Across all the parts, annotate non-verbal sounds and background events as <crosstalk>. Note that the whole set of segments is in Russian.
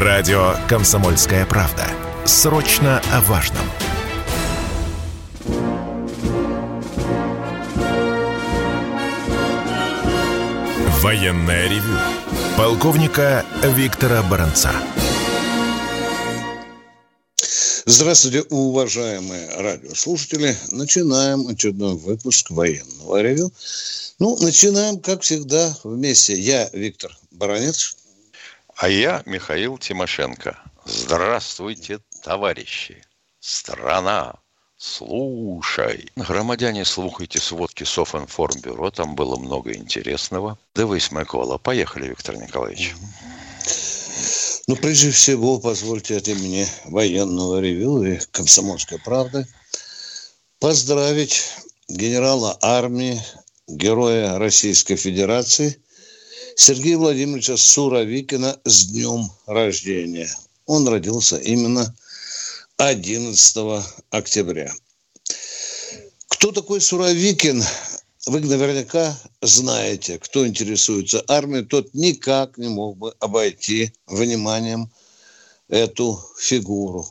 Радио «Комсомольская правда». Срочно о важном. Военное ревю. Полковника Виктора Баранца. Здравствуйте, уважаемые радиослушатели. Начинаем очередной выпуск военного ревю. Ну, начинаем, как всегда, вместе. Я Виктор Баранец. А я Михаил Тимошенко. Здравствуйте, товарищи. Страна, слушай. Громадяне, слухайте сводки Софинформбюро. Там было много интересного. Дивись, Микола. Поехали, Виктор Николаевич. Ну, прежде всего, позвольте от имени военного ревю и комсомольской правды поздравить генерала армии героя Российской Федерации Сергея Владимировича Суровикина с днем рождения. Он родился именно 11 октября. Кто такой Суровикин? Вы наверняка знаете, кто интересуется армией, тот никак не мог бы обойти вниманием эту фигуру.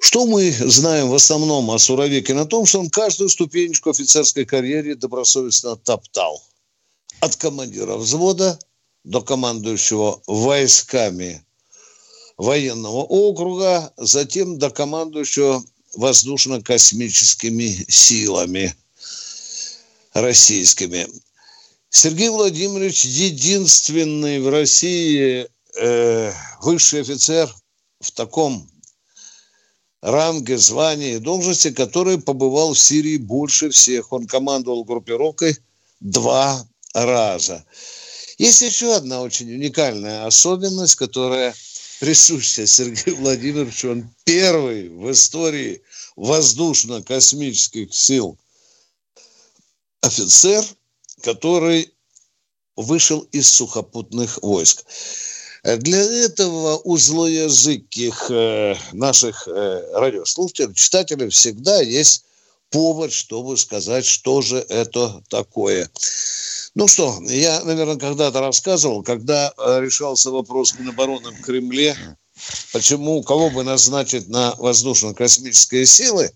Что мы знаем в основном о Суровикине? О том, что он каждую ступенечку офицерской карьеры добросовестно топтал. От командира взвода до командующего войсками военного округа, затем до командующего воздушно-космическими силами российскими. Сергей Владимирович единственный в России э, высший офицер в таком ранге, звании должности, который побывал в Сирии больше всех. Он командовал группировкой два раза. Есть еще одна очень уникальная особенность, которая присуща Сергею Владимировичу. Он первый в истории воздушно-космических сил офицер, который вышел из сухопутных войск. Для этого у злоязыких э, наших э, радиослушателей, читателей всегда есть повод, чтобы сказать, что же это такое. Ну что, я, наверное, когда-то рассказывал, когда э, решался вопрос Минобороны в Кремле, почему, кого бы назначить на воздушно-космические силы,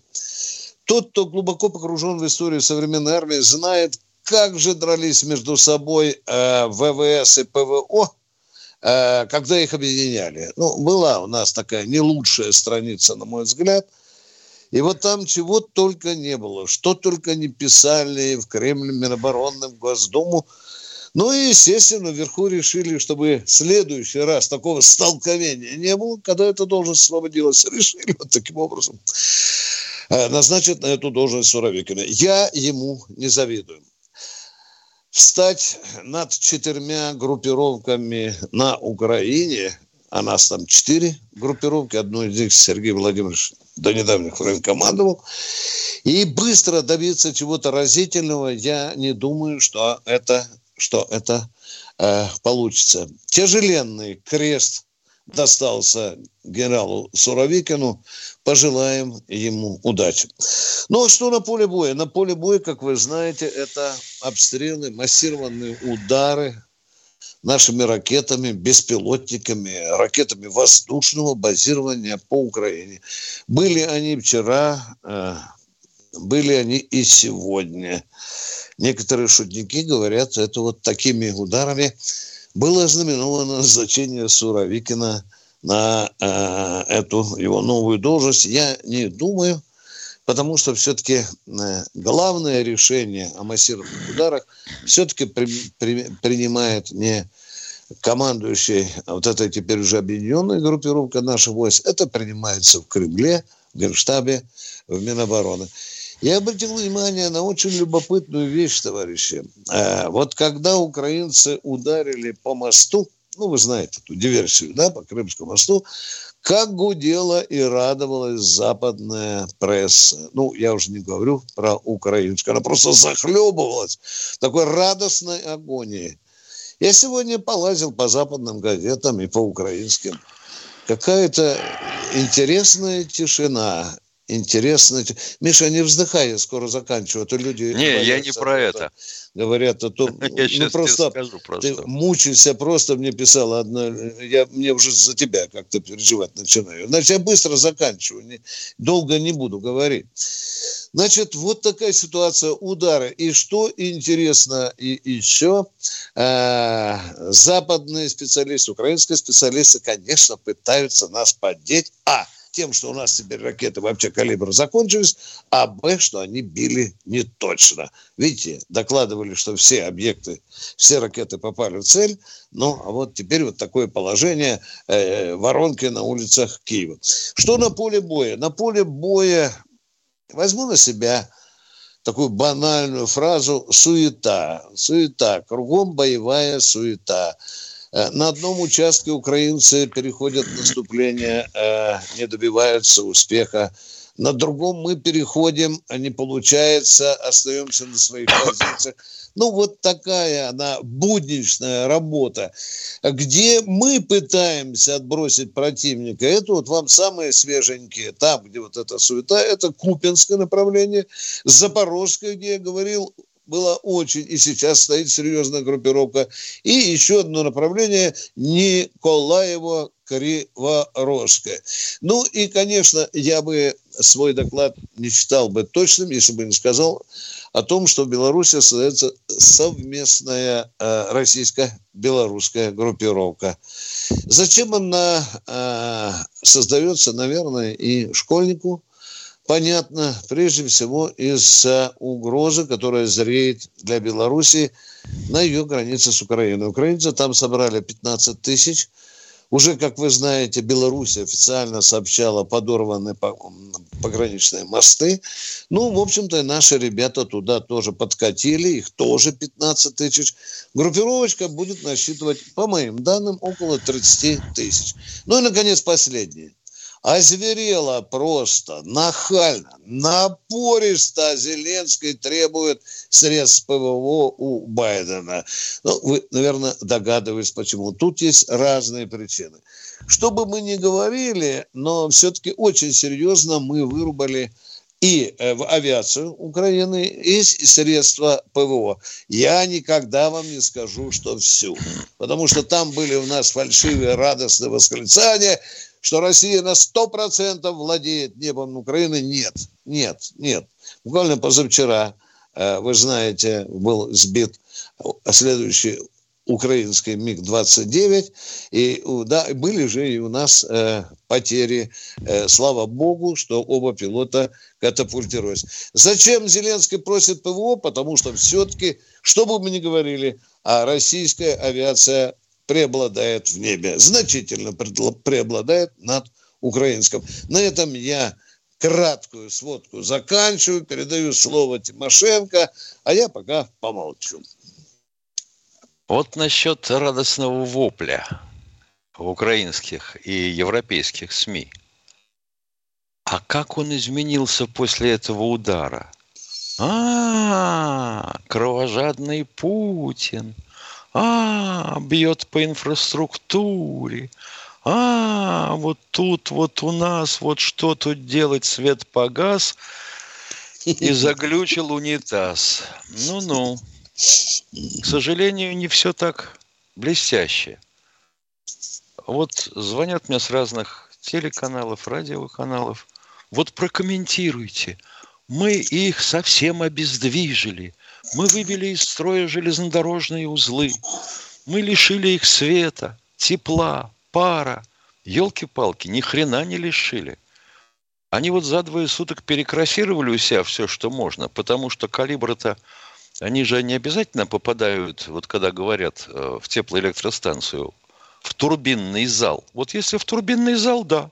тот, кто глубоко погружен в историю современной армии, знает, как же дрались между собой э, ВВС и ПВО – Э, когда их объединяли. Ну, была у нас такая не лучшая страница, на мой взгляд. И вот там чего только не было, что только не писали в Кремле, Минобороны, в Госдуму. Ну и, естественно, вверху решили, чтобы в следующий раз такого столкновения не было, когда эта должность освободилась. Решили вот таким образом э, назначить на эту должность Суровикина. Я ему не завидую встать над четырьмя группировками на Украине, а нас там четыре группировки, одну из них Сергей Владимирович до недавних времен командовал, и быстро добиться чего-то разительного, я не думаю, что это, что это э, получится. Тяжеленный крест достался генералу Суровикину. Пожелаем ему удачи. Ну, а что на поле боя? На поле боя, как вы знаете, это обстрелы, массированные удары нашими ракетами, беспилотниками, ракетами воздушного базирования по Украине. Были они вчера, э, были они и сегодня. Некоторые шутники говорят, это вот такими ударами было ознаменовано назначение Суровикина на э, эту его новую должность. Я не думаю, потому что все-таки э, главное решение о массированных ударах все-таки при, при, принимает не командующий вот этой теперь уже объединенной группировкой наших войск, это принимается в Кремле, в Генштабе, в Минобороны. Я обратил внимание на очень любопытную вещь, товарищи. Э, вот когда украинцы ударили по мосту, ну, вы знаете эту диверсию, да, по Крымскому мосту, как гудела и радовалась западная пресса. Ну, я уже не говорю про украинскую, она просто захлебывалась такой радостной агонией. Я сегодня полазил по западным газетам и по украинским. Какая-то интересная тишина интересно. Миша, не вздыхай, я скоро заканчиваю, а то люди... Не, я не про это. Говорят, а то... <laughs> Я ну, просто, скажу просто. Ты мучаешься, просто мне писала одна... Я, мне уже за тебя как-то переживать начинаю. Значит, я быстро заканчиваю, не, долго не буду говорить. Значит, вот такая ситуация удара. И что интересно и еще, э, западные специалисты, украинские специалисты, конечно, пытаются нас поддеть. А, тем, что у нас теперь ракеты вообще калибра закончились, а б, что они били не точно. Видите, докладывали, что все объекты, все ракеты попали в цель, ну, а вот теперь вот такое положение э, воронки на улицах Киева. Что на поле боя? На поле боя возьму на себя такую банальную фразу «суета». Суета. Кругом боевая суета. Э, на одном участке украинцы переходят наступление, э, не добиваются успеха. На другом мы переходим, а не получается, остаемся на своих позициях. Ну, вот такая она будничная работа, где мы пытаемся отбросить противника. Это вот вам самые свеженькие. Там, где вот эта суета, это Купинское направление, Запорожское, где я говорил, была очень, и сейчас стоит серьезная группировка. И еще одно направление Николаево Криворожское. Ну и, конечно, я бы свой доклад не считал бы точным, если бы не сказал о том, что в Беларуси создается совместная э, российско-белорусская группировка. Зачем она э, создается, наверное, и школьнику – понятно, прежде всего, из-за угрозы, которая зреет для Беларуси на ее границе с Украиной. Украинцы там собрали 15 тысяч. Уже, как вы знаете, Беларусь официально сообщала подорванные пограничные мосты. Ну, в общем-то, наши ребята туда тоже подкатили, их тоже 15 тысяч. Группировочка будет насчитывать, по моим данным, около 30 тысяч. Ну и, наконец, последнее – озверела просто, нахально, напористо Зеленский требует средств ПВО у Байдена. Ну, вы, наверное, догадываетесь, почему. Тут есть разные причины. Что бы мы ни говорили, но все-таки очень серьезно мы вырубали и э, в авиацию Украины, и средства ПВО. Я никогда вам не скажу, что всю. Потому что там были у нас фальшивые радостные восклицания – что Россия на 100% владеет небом Украины. Нет, нет, нет. Буквально позавчера, э, вы знаете, был сбит следующий украинский МиГ-29, и да, были же и у нас э, потери. Э, слава богу, что оба пилота катапультировались. Зачем Зеленский просит ПВО? Потому что все-таки, что бы мы ни говорили, а российская авиация преобладает в небе, значительно преобладает над украинским. На этом я краткую сводку заканчиваю, передаю слово Тимошенко, а я пока помолчу. Вот насчет радостного вопля в украинских и европейских СМИ. А как он изменился после этого удара? А, кровожадный Путин – а, бьет по инфраструктуре. А, вот тут вот у нас вот что тут делать, свет погас и заглючил унитаз. Ну-ну. К сожалению, не все так блестяще. Вот звонят мне с разных телеканалов, радиоканалов. Вот прокомментируйте. Мы их совсем обездвижили – мы вывели из строя железнодорожные узлы. Мы лишили их света, тепла, пара. Елки-палки, ни хрена не лишили. Они вот за двое суток перекрасировали у себя все, что можно, потому что калибры-то, они же не обязательно попадают, вот когда говорят э, в теплоэлектростанцию, в турбинный зал. Вот если в турбинный зал, да.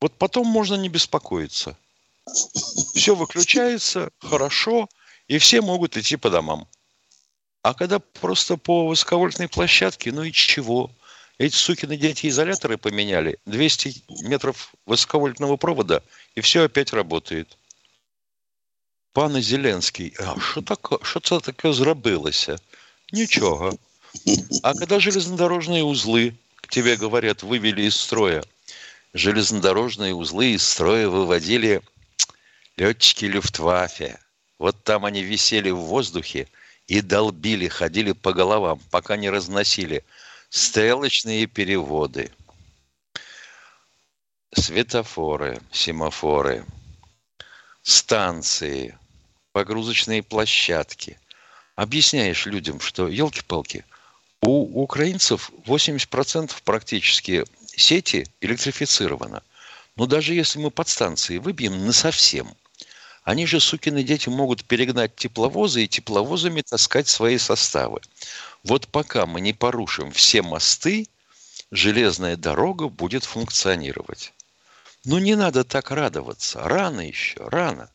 Вот потом можно не беспокоиться. Все выключается, хорошо – и все могут идти по домам. А когда просто по высоковольтной площадке, ну и чего? Эти сукины дети изоляторы поменяли, 200 метров высоковольтного провода, и все опять работает. Пане Зеленский, а що таке, що це таке зробилося? Ничего. А когда железнодорожные узлы, к тебе говорят, вывели из строя, железнодорожные узлы из строя выводили летчики Люфтваффе. Вот там они висели в воздухе и долбили, ходили по головам, пока не разносили стрелочные переводы, светофоры, семафоры, станции, погрузочные площадки. Объясняешь людям, что, елки-палки, у украинцев 80% практически сети электрифицировано. Но даже если мы подстанции выбьем на совсем, они же, сукины дети, могут перегнать тепловозы и тепловозами таскать свои составы. Вот пока мы не порушим все мосты, железная дорога будет функционировать. Ну, не надо так радоваться. Рано еще, рано.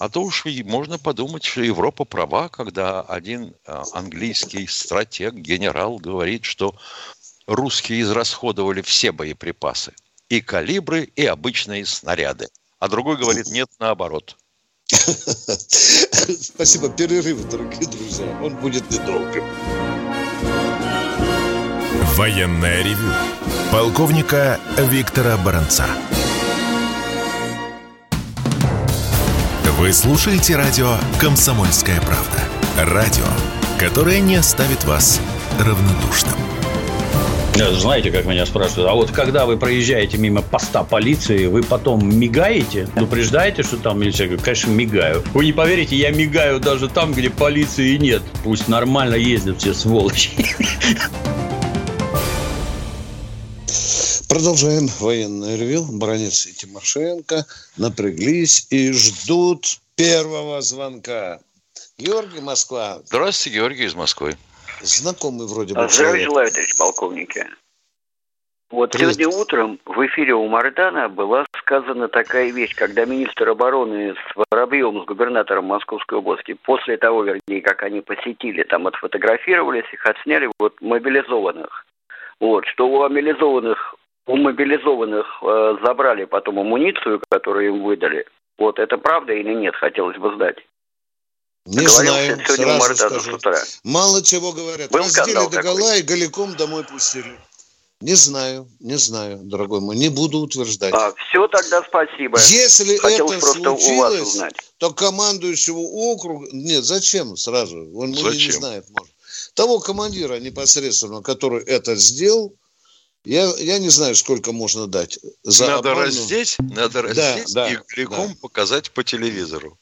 А то уж можно подумать, что Европа права, когда один а, английский стратег, генерал говорит, что русские израсходовали все боеприпасы. И калибры, и обычные снаряды. А другой говорит, нет, наоборот. <laughs> Спасибо. Перерыв, дорогие друзья. Он будет недолгим. Военная ревю. Полковника Виктора Баранца. Вы слушаете радио «Комсомольская правда». Радио, которое не оставит вас равнодушным. Знаете, как меня спрашивают, а вот когда вы проезжаете мимо поста полиции, вы потом мигаете? Предупреждаете, что там милиция? Я говорю, конечно, мигаю. Вы не поверите, я мигаю даже там, где полиции нет. Пусть нормально ездят все сволочи. Продолжаем военное ревю. Бронец и Тимошенко напряглись и ждут первого звонка. Георгий Москва. Здравствуйте, Георгий из Москвы знакомый вроде бы Здравия желаю, товарищ полковники. Вот Привет. сегодня утром в эфире у Мардана была сказана такая вещь, когда министр обороны с Воробьевым, с губернатором Московской области, после того, вернее, как они посетили, там отфотографировались, их отсняли вот мобилизованных. Вот, что у мобилизованных, у мобилизованных э, забрали потом амуницию, которую им выдали. Вот это правда или нет, хотелось бы знать. Не знаю, сразу скажу. Мало чего говорят. Был Раздели догола и голиком домой пустили. Не знаю, не знаю, дорогой мой, не буду утверждать. А, все тогда спасибо. Если Хотелось это случилось, то командующего округа... Нет, зачем сразу? Он зачем? не знает, может. Того командира непосредственно, который это сделал, я, я не знаю, сколько можно дать. За надо обману. раздеть, надо раздеть да, и да, голиком да. показать по телевизору.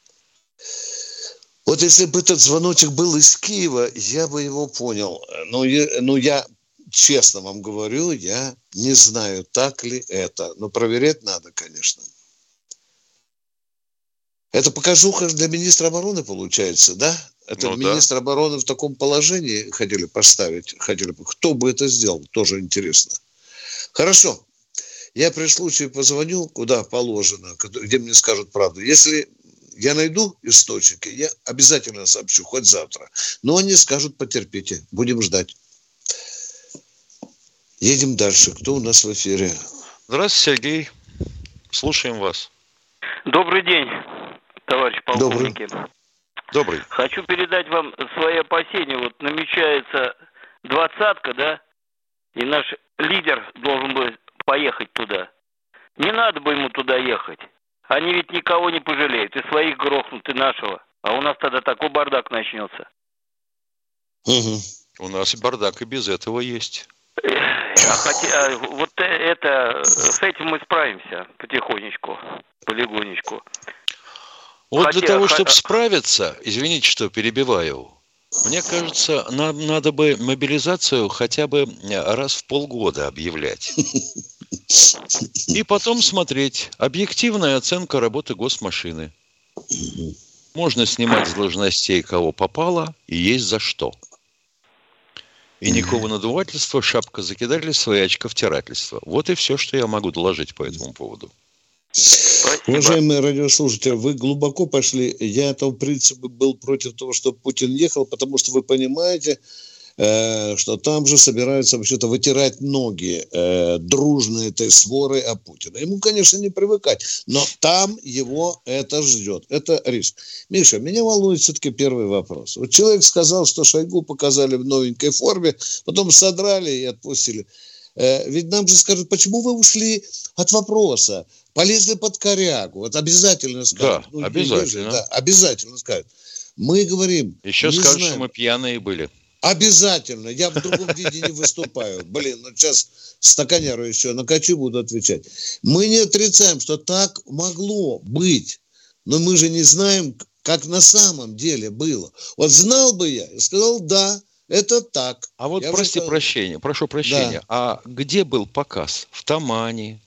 Вот если бы этот звоночек был из Киева, я бы его понял. Но я, но я честно вам говорю, я не знаю, так ли это. Но проверять надо, конечно. Это покажуха для министра обороны получается, да? Это ну, министр да. обороны в таком положении хотели поставить, хотели бы. Кто бы это сделал, тоже интересно. Хорошо. Я при случае позвоню, куда положено, где мне скажут правду. Если я найду источники, я обязательно сообщу, хоть завтра. Но они скажут, потерпите, будем ждать. Едем дальше. Кто у нас в эфире? Здравствуйте, Сергей. Слушаем вас. Добрый день, товарищ полковники. Добрый. Добрый. Хочу передать вам свои опасения. Вот намечается двадцатка, да, и наш лидер должен был поехать туда. Не надо бы ему туда ехать. Они ведь никого не пожалеют. И своих грохнут, и нашего. А у нас тогда такой бардак начнется. Угу. У нас бардак и без этого есть. А хотя, а вот это, с этим мы справимся потихонечку, полигонечку. Вот хотя, для того, чтобы справиться, извините, что перебиваю, мне кажется, нам надо бы мобилизацию хотя бы раз в полгода объявлять. <laughs> И потом смотреть. Объективная оценка работы госмашины. Можно снимать с должностей, кого попало, и есть за что. И никакого надувательства, шапка закидательства и очковтирательства. Вот и все, что я могу доложить по этому поводу. Спасибо. Уважаемые радиослушатели, вы глубоко пошли. Я этого принципа был против того, чтобы Путин ехал, потому что вы понимаете, Э, что там же собираются вообще-то вытирать ноги э, дружные этой своры о Путина. Ему, конечно, не привыкать, но там его это ждет. Это риск. Миша, меня волнует все-таки первый вопрос. Вот человек сказал, что Шойгу показали в новенькой форме, потом содрали и отпустили. Э, ведь нам же скажут, почему вы ушли от вопроса, полезли под корягу. Вот обязательно скажут. Да, ну, обязательно. да, обязательно скажут. Мы говорим... Еще скажут, знаем. что мы пьяные были. Обязательно. Я в другом виде не выступаю. Блин, ну сейчас стаканяру еще накачу, буду отвечать. Мы не отрицаем, что так могло быть. Но мы же не знаем, как на самом деле было. Вот знал бы я и сказал, да, это так. А вот, я прости сказал... прощения, прошу прощения, да. а где был показ? В Тамане,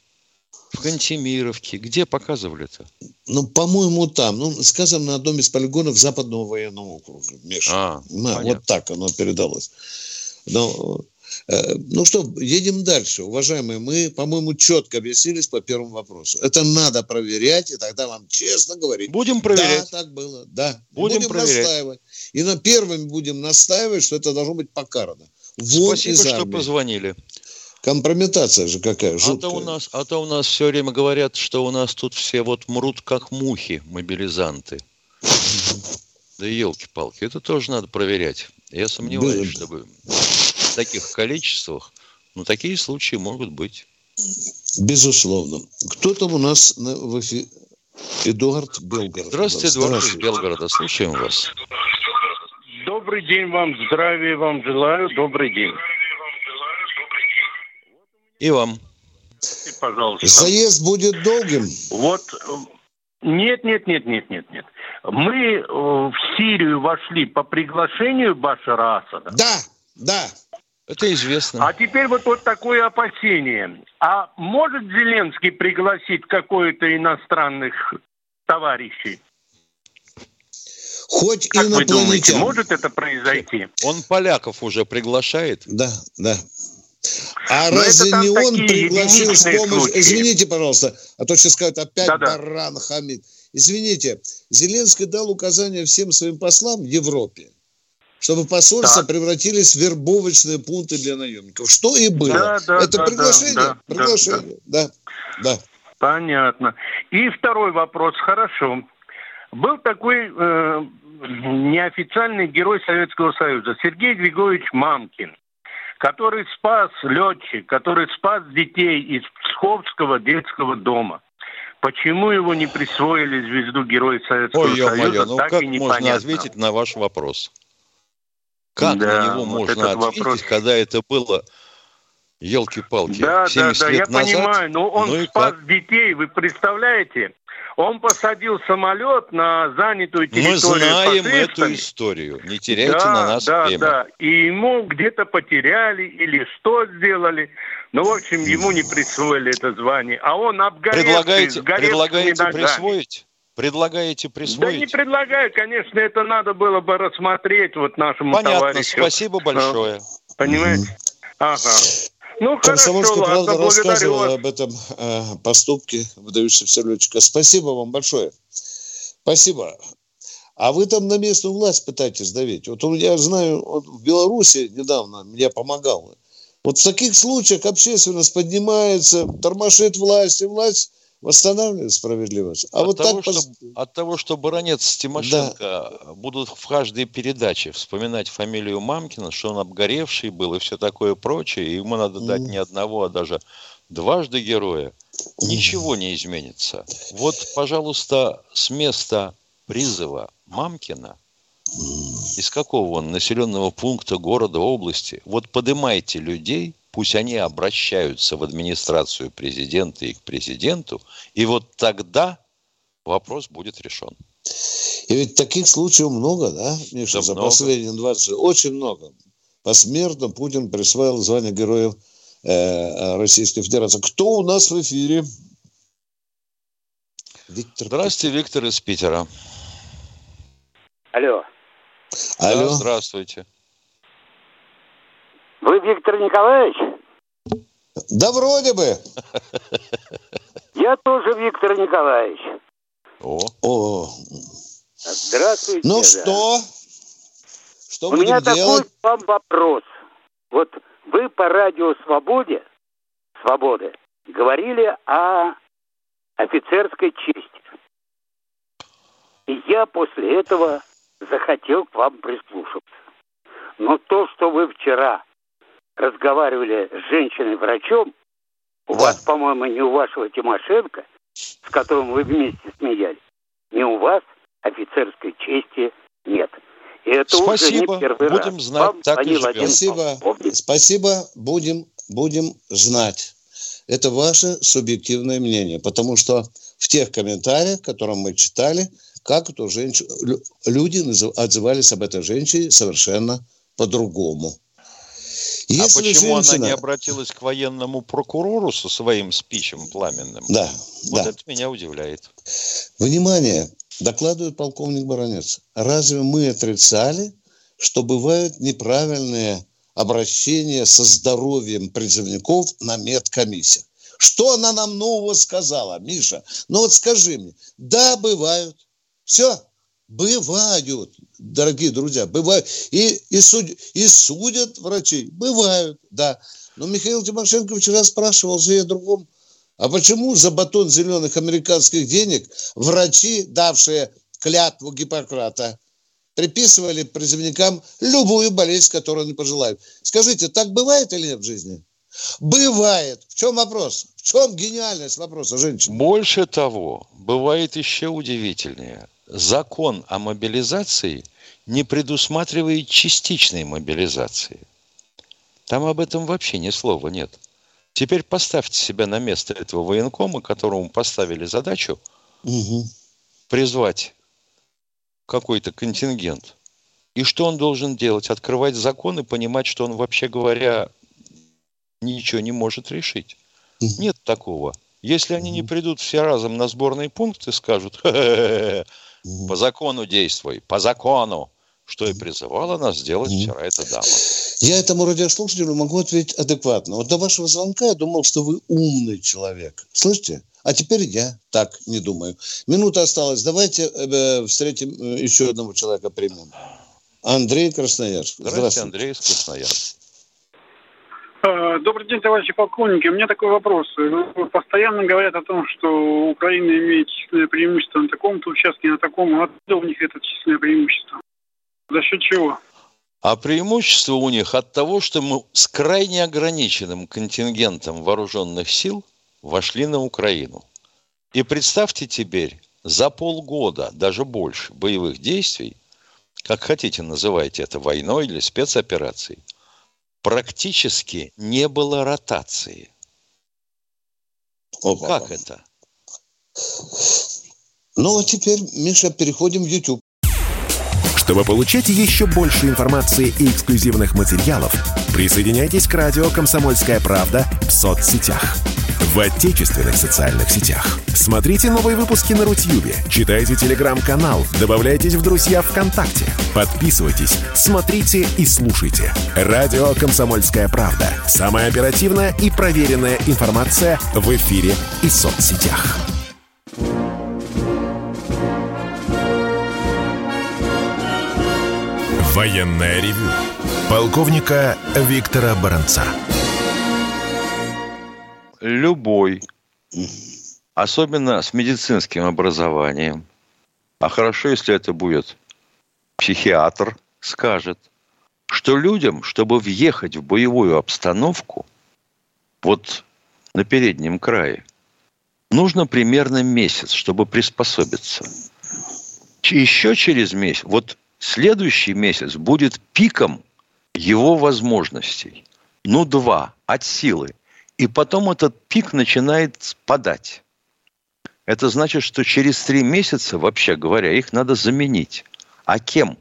в Кантемировке? Где показывали-то? Ну, по-моему, там. Ну, скажем, на одном из полигонов Западного военного округа. Миша. А, ну, вот так оно передалось. Но Э, ну что, едем дальше. Уважаемые, мы, по-моему, четко объяснились по первому вопросу. Это надо проверять, и тогда вам честно говорить. Будем проверять. Да, так было, да. Будем, будем проверять. настаивать. И на первым будем настаивать, что это должно быть покарано. Вот Спасибо, что позвонили. Компрометация же какая жуткая. А то, у нас, а то у нас все время говорят, что у нас тут все вот мрут как мухи, мобилизанты. Да елки-палки, это тоже надо проверять. Я сомневаюсь, чтобы в таких количествах, но такие случаи могут быть. Безусловно. Кто там у нас на, в эфире? Эдуард Белгород. Здравствуйте, Эдуард из Белгорода. Слушаем вас. Добрый день вам, здравия вам желаю. Добрый день. И вам. Пожалуйста. Заезд будет долгим? Вот нет, нет, нет, нет, нет, нет. Мы э, в Сирию вошли по приглашению Башара Асада. Да, да. Это известно. А теперь вот, вот такое опасение. А может Зеленский пригласить какое-то иностранных товарищей? Хоть как вы думаете, может это произойти? Он поляков уже приглашает? Да, да. А Но разве не он пригласил с помощью... Извините, пожалуйста, а то сейчас скажут, опять Да-да. баран хамит. Извините, Зеленский дал указание всем своим послам в Европе, чтобы посольства да. превратились в вербовочные пункты для наемников. Что и было. Да, да, Это да, приглашение. Да, приглашение. Да, да. да. Понятно. И второй вопрос. Хорошо. Был такой э, неофициальный герой Советского Союза Сергей Григорьевич Мамкин, который спас летчик, который спас детей из Псковского детского дома. Почему его не присвоили звезду Героя Советского Ой, Союза, ну так как и непонятно. можно ответить на ваш вопрос? Как да, на него вот можно ответить, вопрос. когда это было, елки-палки, да, 70 да, да, я назад? понимаю, но он ну спас как? детей, вы представляете? Он посадил самолет на занятую территорию. Мы знаем эту историю. Не теряйте да, на нас да, время. Да, и ему где-то потеряли или что сделали. Ну, в общем, ему не присвоили это звание. А он обгоревший, Предлагаете, предлагаете присвоить? Предлагаете присвоить? Да не предлагаю, конечно, это надо было бы рассмотреть вот нашему Понятно, товарищу. спасибо большое. Понимаете? Ага. Ну, Комсомольская хорошо, правда ладно, рассказывала вас. об этом э, поступке выдающегося летчика. Спасибо вам большое. Спасибо. А вы там на местную власть пытаетесь давить. Вот я знаю, вот в Беларуси недавно мне помогал. Вот в таких случаях общественность поднимается, тормошит власть, и власть восстанавливает справедливость. А от вот того, так... Что, от того, что баронец Тимошенко да. будут в каждой передаче вспоминать фамилию Мамкина, что он обгоревший был и все такое прочее, и ему надо дать mm. не одного, а даже дважды героя, ничего не изменится. Вот, пожалуйста, с места призыва Мамкина из какого он населенного пункта, города, области. Вот поднимайте людей, пусть они обращаются в администрацию президента и к президенту, и вот тогда вопрос будет решен. И ведь таких случаев много, да, Миша, да за много. последние 20 лет? Очень много. Посмертно Путин присвоил звание героев э, Российской Федерации. Кто у нас в эфире? Виктор. Здравствуйте, Виктор из Питера. Алло. Алло. Да, здравствуйте. Вы Виктор Николаевич? Да вроде бы. <laughs> Я тоже Виктор Николаевич. О. О. Здравствуйте. Ну да. что? Что У меня делать? такой вам вопрос. Вот вы по радио Свободе, Свободы, говорили о офицерской чести. И я после этого захотел к вам прислушаться. Но то, что вы вчера разговаривали с женщиной-врачом, у да. вас, по-моему, не у вашего Тимошенко, с которым вы вместе смеялись, не у вас офицерской чести нет. И это Спасибо. уже не первый будем раз. знать. Вам так и Спасибо. Спасибо. Будем, будем знать. Это ваше субъективное мнение, потому что в тех комментариях, которые мы читали, как эту женщину, люди отзывались об этой женщине совершенно по-другому. А Если а почему женщина... она не обратилась к военному прокурору со своим спичем пламенным? Да. Вот да. это меня удивляет. Внимание, докладывает полковник Баранец. Разве мы отрицали, что бывают неправильные обращения со здоровьем призывников на медкомиссиях? Что она нам нового сказала, Миша? Ну вот скажи мне. Да, бывают. Все, бывают, дорогие друзья, бывают. И, и, суд, и судят врачи, бывают, да. Но Михаил Тимошенко вчера спрашивал же о другом. А почему за батон зеленых американских денег врачи, давшие клятву Гиппократа, приписывали призывникам любую болезнь, которую они пожелают? Скажите, так бывает или нет в жизни? Бывает. В чем вопрос? В чем гениальность вопроса, женщина? Больше того, бывает еще удивительнее. Закон о мобилизации не предусматривает частичной мобилизации. Там об этом вообще ни слова нет. Теперь поставьте себя на место этого военкома, которому поставили задачу угу. призвать какой-то контингент. И что он должен делать? Открывать закон и понимать, что он, вообще говоря, ничего не может решить. Нет такого. Если они не придут все разом на сборный пункт и скажут, по закону действуй, по закону, что и призывала нас сделать вчера эта дама. Я этому радиослушателю могу ответить адекватно. Вот до вашего звонка я думал, что вы умный человек. Слышите? А теперь я так не думаю. Минута осталась. Давайте э, встретим э, еще одного человека примем. Андрей Красноярск. Здравствуйте, Здравствуйте. Андрей из Красноярска. А, добрый день, товарищи полковники. У меня такой вопрос. Постоянно говорят о том, что Украина имеет численное преимущество на таком-то участке, на таком. Откуда у них это численное преимущество? За счет чего? А преимущество у них от того, что мы с крайне ограниченным контингентом вооруженных сил вошли на Украину. И представьте теперь, за полгода, даже больше, боевых действий, как хотите называйте это войной или спецоперацией, практически не было ротации. Опа. Как это? Ну, а теперь, Миша, переходим в YouTube. Чтобы получать еще больше информации и эксклюзивных материалов, присоединяйтесь к радио «Комсомольская правда» в соцсетях – в отечественных социальных сетях. Смотрите новые выпуски на Рутьюбе, читайте телеграм-канал, добавляйтесь в друзья ВКонтакте, подписывайтесь, смотрите и слушайте. Радио «Комсомольская правда». Самая оперативная и проверенная информация в эфире и соцсетях. Военная ревю. Полковника Виктора Баранца любой, особенно с медицинским образованием, а хорошо, если это будет психиатр, скажет, что людям, чтобы въехать в боевую обстановку, вот на переднем крае, нужно примерно месяц, чтобы приспособиться. Еще через месяц, вот следующий месяц будет пиком его возможностей. Ну, два от силы. И потом этот пик начинает спадать. Это значит, что через три месяца, вообще говоря, их надо заменить. А кем?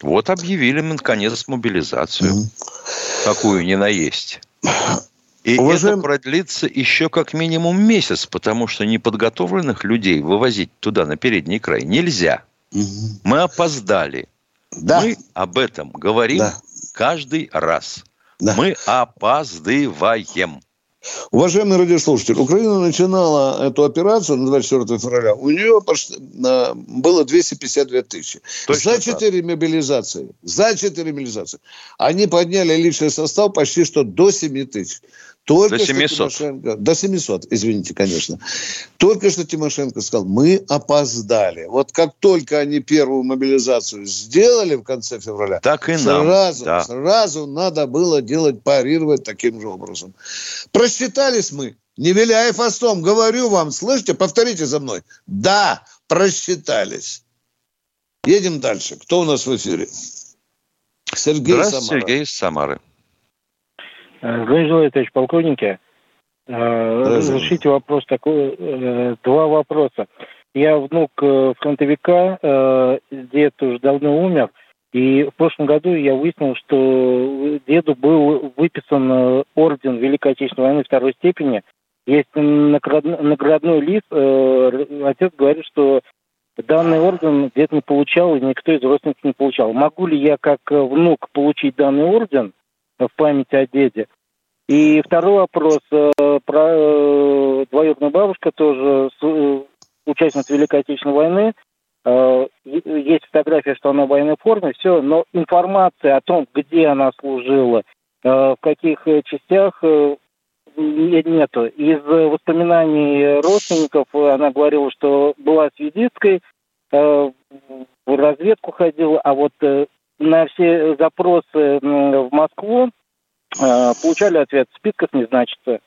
Вот объявили, наконец, мобилизацию. Mm-hmm. Какую ни наесть. И Уважаем... это продлится еще как минимум месяц, потому что неподготовленных людей вывозить туда, на передний край, нельзя. Угу. Мы опоздали. Да. Мы об этом говорим да. каждый раз. Да. Мы опаздываем. Уважаемый радиослушатель, Украина начинала эту операцию на 24 февраля. У нее было 252 тысячи. Точно за 4 так. мобилизации. За 4 мобилизации. Они подняли личный состав почти что до 7 тысяч. Только до 700. Что Тимошенко, до 700, извините, конечно. Только что Тимошенко сказал, мы опоздали. Вот как только они первую мобилизацию сделали в конце февраля, так и сразу, нам, да. сразу надо было делать, парировать таким же образом. Просчитались мы. Не виляя фастом, говорю вам, слышите, повторите за мной. Да, просчитались. Едем дальше. Кто у нас в эфире? Сергей Здравствуйте, Самара. Сергей из Самары. Здравия желаю, товарищ полковники. Э, разрешите вопрос такой, э, два вопроса. Я внук э, фронтовика, дед уже давно умер, и в прошлом году я выяснил, что деду был выписан орден Великой Отечественной войны второй степени. Есть наградной лист. Отец говорит, что данный орден дед не получал, и никто из родственников не получал. Могу ли я как внук получить данный орден? В память о деде. И второй вопрос э, про э, двоюродную бабушку, тоже э, участница Великой Отечественной войны. Есть фотография, что она в военной форме, все, но информация о том, где она служила, в каких частях нету. Из воспоминаний родственников она говорила, что была свидетской, в разведку ходила, а вот на все запросы в Москву э, получали ответ, в списках не значится.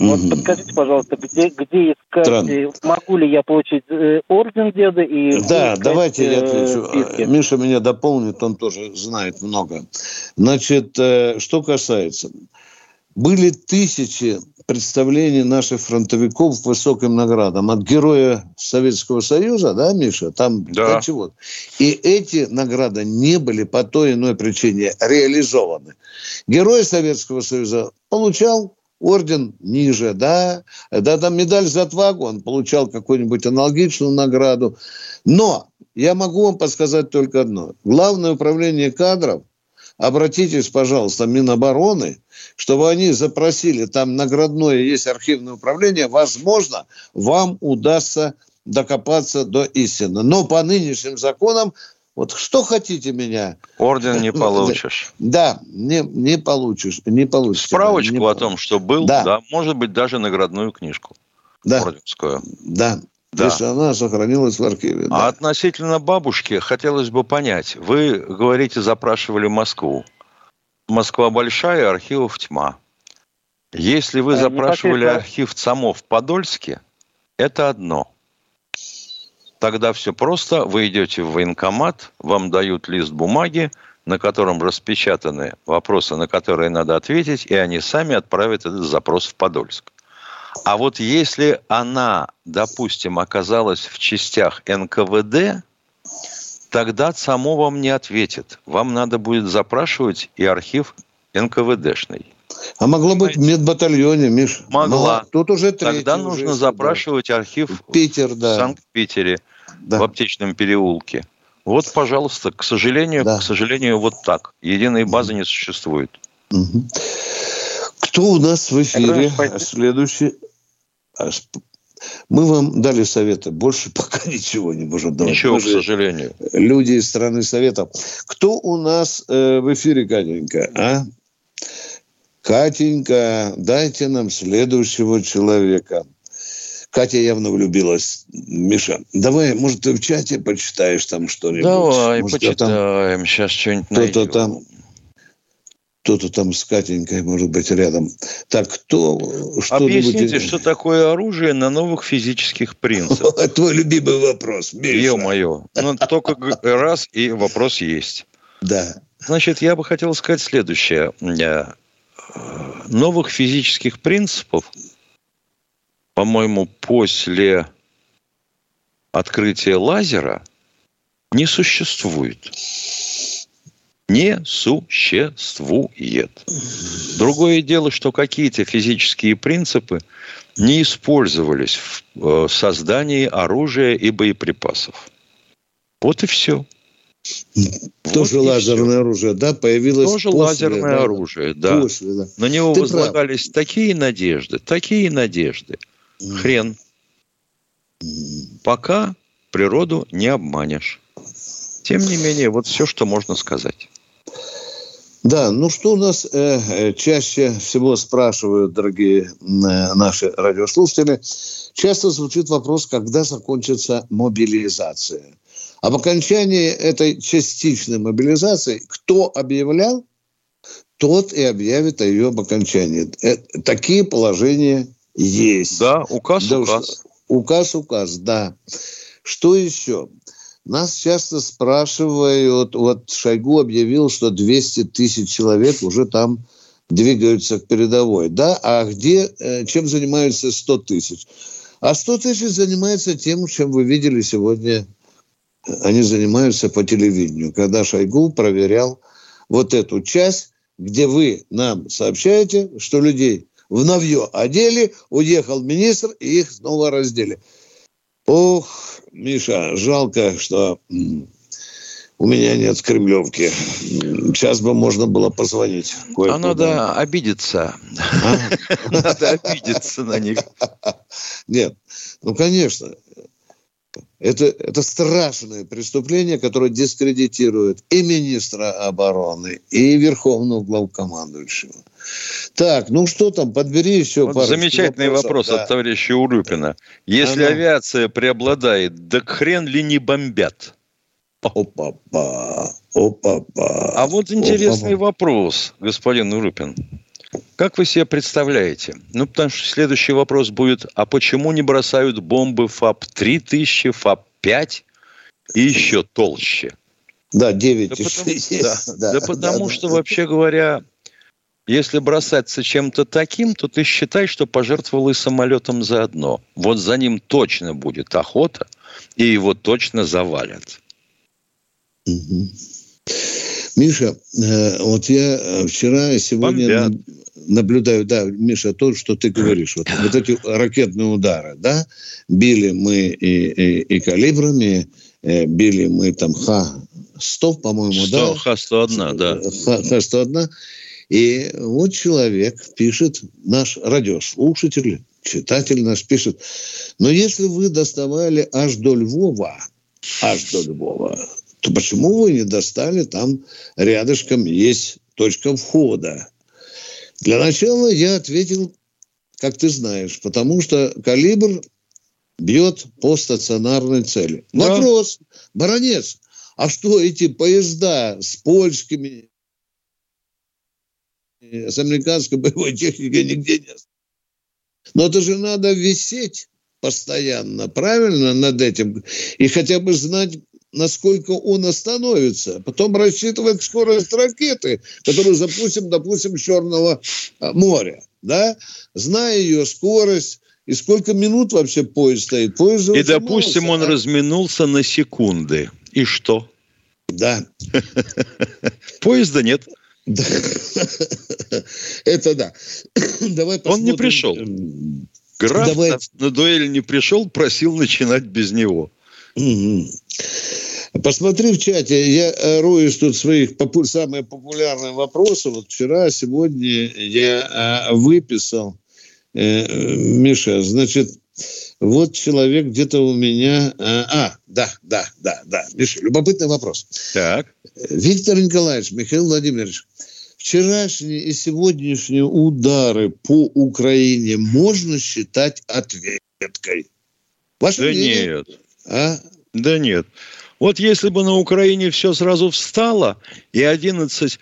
Вот mm подскажите, пожалуйста, где, где искать, Странно. могу ли я получить э, орден деда и... Да, давайте я отвечу. Списки? Миша меня дополнит, он тоже знает много. Значит, что касается... Были тысячи представлений наших фронтовиков к высоким наградам. От героя Советского Союза, да, Миша, там да. чего И эти награды не были по той иной причине реализованы. Герой Советского Союза получал орден ниже, да, да, там медаль за отвагу, он получал какую-нибудь аналогичную награду. Но я могу вам подсказать только одно. Главное управление кадров – обратитесь, пожалуйста, Минобороны, чтобы они запросили, там наградное есть архивное управление, возможно, вам удастся докопаться до истины. Но по нынешним законам вот что хотите меня? Орден не получишь. Да, не, не получишь. Не получишь. Справочку не о том, что был, да. да, может быть, даже наградную книжку. Да. Орденскую. Да. Да. Если она сохранилась в архиве. А относительно бабушки, хотелось бы понять. Вы, говорите, запрашивали Москву. Москва большая, архивов тьма. Если вы а запрашивали архив ЦАМО в Подольске, это одно. Тогда все просто. Вы идете в военкомат, вам дают лист бумаги, на котором распечатаны вопросы, на которые надо ответить, и они сами отправят этот запрос в Подольск. А вот если она, допустим, оказалась в частях НКВД, тогда само вам не ответит. Вам надо будет запрашивать и архив НКВДшный. А могло быть в медбатальоне, Миш. Могла. Тут уже третий. Тогда уже нужно запрашивать да. архив Питер, да. в Санкт-Питере, да. в аптечном переулке. Вот, пожалуйста, к сожалению, да. к сожалению, вот так. Единой базы не существует. Угу. Кто у нас в эфире? Следующий. А мы вам дали советы. Больше <laughs> пока ничего не можем давать. Ничего, к сожалению. Люди из страны советов. Кто у нас э, в эфире, Катенька? А? Катенька, дайте нам следующего человека. Катя явно влюбилась. Миша, давай, может, ты в чате почитаешь там что-нибудь? Давай, может, почитаем. Там... Сейчас что-нибудь найдем. Кто-то там кто-то там с Катенькой, может быть, рядом. Так, кто... Что Объясните, что такое оружие на новых физических принципах? <laughs> Твой любимый вопрос, Ё-моё. Ну, только раз, и вопрос есть. Да. Значит, я бы хотел сказать следующее. Э, новых физических принципов, по-моему, после открытия лазера не существует не существует. Другое дело, что какие-то физические принципы не использовались в э, создании оружия и боеприпасов. Вот и все. Тоже вот лазерное все. оружие, да, появилось Тоже после, лазерное да, оружие, да. После, да. На него Ты возлагались прав. такие надежды, такие надежды. Mm. Хрен. Пока природу не обманешь. Тем не менее, вот все, что можно сказать. Да, ну что у нас э, э, чаще всего спрашивают, дорогие э, наши радиослушатели, часто звучит вопрос, когда закончится мобилизация. Об окончании этой частичной мобилизации кто объявлял, тот и объявит о ее об окончании. Э, такие положения есть. Да, указ, да, указ. Указ, указ, да. Что еще? Нас часто спрашивают, вот Шойгу объявил, что 200 тысяч человек уже там двигаются к передовой. Да, а где, э, чем занимаются 100 тысяч? А 100 тысяч занимаются тем, чем вы видели сегодня. Они занимаются по телевидению, когда Шойгу проверял вот эту часть, где вы нам сообщаете, что людей в новье одели, уехал министр, и их снова раздели. Ох, Миша, жалко, что у меня нет кремлевки. Сейчас бы можно было позвонить. А надо обидеться. А? <laughs> Надо обидеться на них. Нет, ну, конечно. Это, это страшное преступление, которое дискредитирует и министра обороны, и верховного главкомандующего. Так, ну что там, подбери еще вот Замечательный вопросов. вопрос да. от товарища Урюпина. Если Она... авиация преобладает, да хрен ли не бомбят? Опа-па, опа-па. А вот интересный Опа-па. вопрос, господин Урюпин. Как вы себе представляете? Ну, потому что следующий вопрос будет, а почему не бросают бомбы ФАП-3000, ФАП-5 и еще толще? Да, 9 да потому, <laughs> да, да, да, потому да, что, да. вообще говоря, если бросаться чем-то таким, то ты считай, что пожертвовал и самолетом заодно. Вот за ним точно будет охота, и его точно завалят. Угу. Миша, э, вот я э, вчера и сегодня Бомбят. наблюдаю, да, Миша, то, что ты говоришь, вот, вот эти ракетные удары, да, били мы и, и, и калибрами, э, били мы там Х-100, по-моему, да? Х-101, да. Х-101. И вот человек пишет, наш радиослушатель, читатель наш пишет, но если вы доставали аж до Львова, аж до Львова, то почему вы не достали там рядышком есть точка входа? Для начала я ответил, как ты знаешь, потому что калибр бьет по стационарной цели. Да. Вопрос, баронец, а что эти поезда с польскими, с американской боевой техникой нигде не Но это же надо висеть постоянно, правильно, над этим. И хотя бы знать, насколько он остановится. Потом рассчитывать скорость ракеты, которую запустим, допустим, с Черного а, моря. Да? Зная ее скорость, и сколько минут вообще поезд стоит? Поезд и, допустим, он да? разминулся на секунды. И что? Да. <laughs> Поезда нет. <laughs> Это да. <coughs> Давай Он не пришел. Граф Давай... на дуэль не пришел, просил начинать без него. Посмотри в чате, я роюсь тут своих попу- самые популярные вопросы. Вот вчера, сегодня я э, выписал, э, Миша, значит, вот человек где-то у меня... Э, а, да, да, да, да. Миша, любопытный вопрос. Так. Виктор Николаевич, Михаил Владимирович, вчерашние и сегодняшние удары по Украине можно считать ответкой? Ваше да мнение? нет. А? Да нет. Вот если бы на Украине все сразу встало, и 11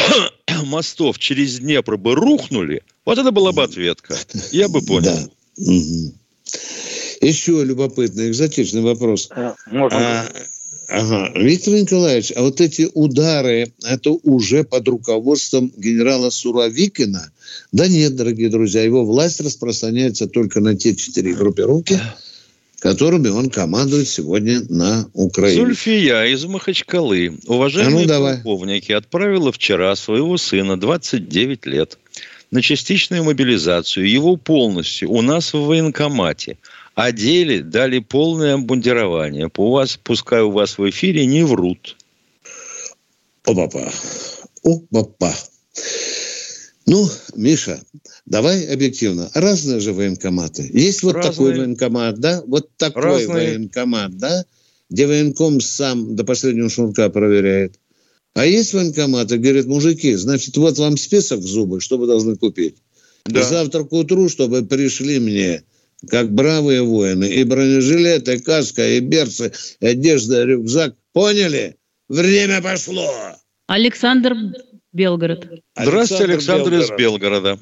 <coughs> мостов через Днепр бы рухнули, вот это была бы ответка. Я бы понял. Да. Еще любопытный, экзотичный вопрос. А, можно. А, ага. Виктор Николаевич, а вот эти удары, это уже под руководством генерала Суровикина? Да нет, дорогие друзья, его власть распространяется только на те четыре группировки, которыми он командует сегодня на Украине. Зульфия из Махачкалы, уважаемые а ну, давай. полковники, отправила вчера своего сына, 29 лет, на частичную мобилизацию. Его полностью у нас в военкомате одели, дали полное обмундирование. У вас, пускай у вас в эфире не врут. Опа-па. Опа-па. Ну, Миша, давай объективно. Разные же военкоматы. Есть вот Разные. такой военкомат, да? Вот такой Разные. военкомат, да? Где военком сам до последнего шнурка проверяет. А есть военкоматы, говорят, мужики, значит, вот вам список зубы, что вы должны купить. Да. И завтра к утру, чтобы пришли мне, как бравые воины, и бронежилеты, и каска, и берцы, и одежда, и рюкзак. Поняли? Время пошло. Александр Белгород. Здравствуйте, Александр, Александр из Белгорода.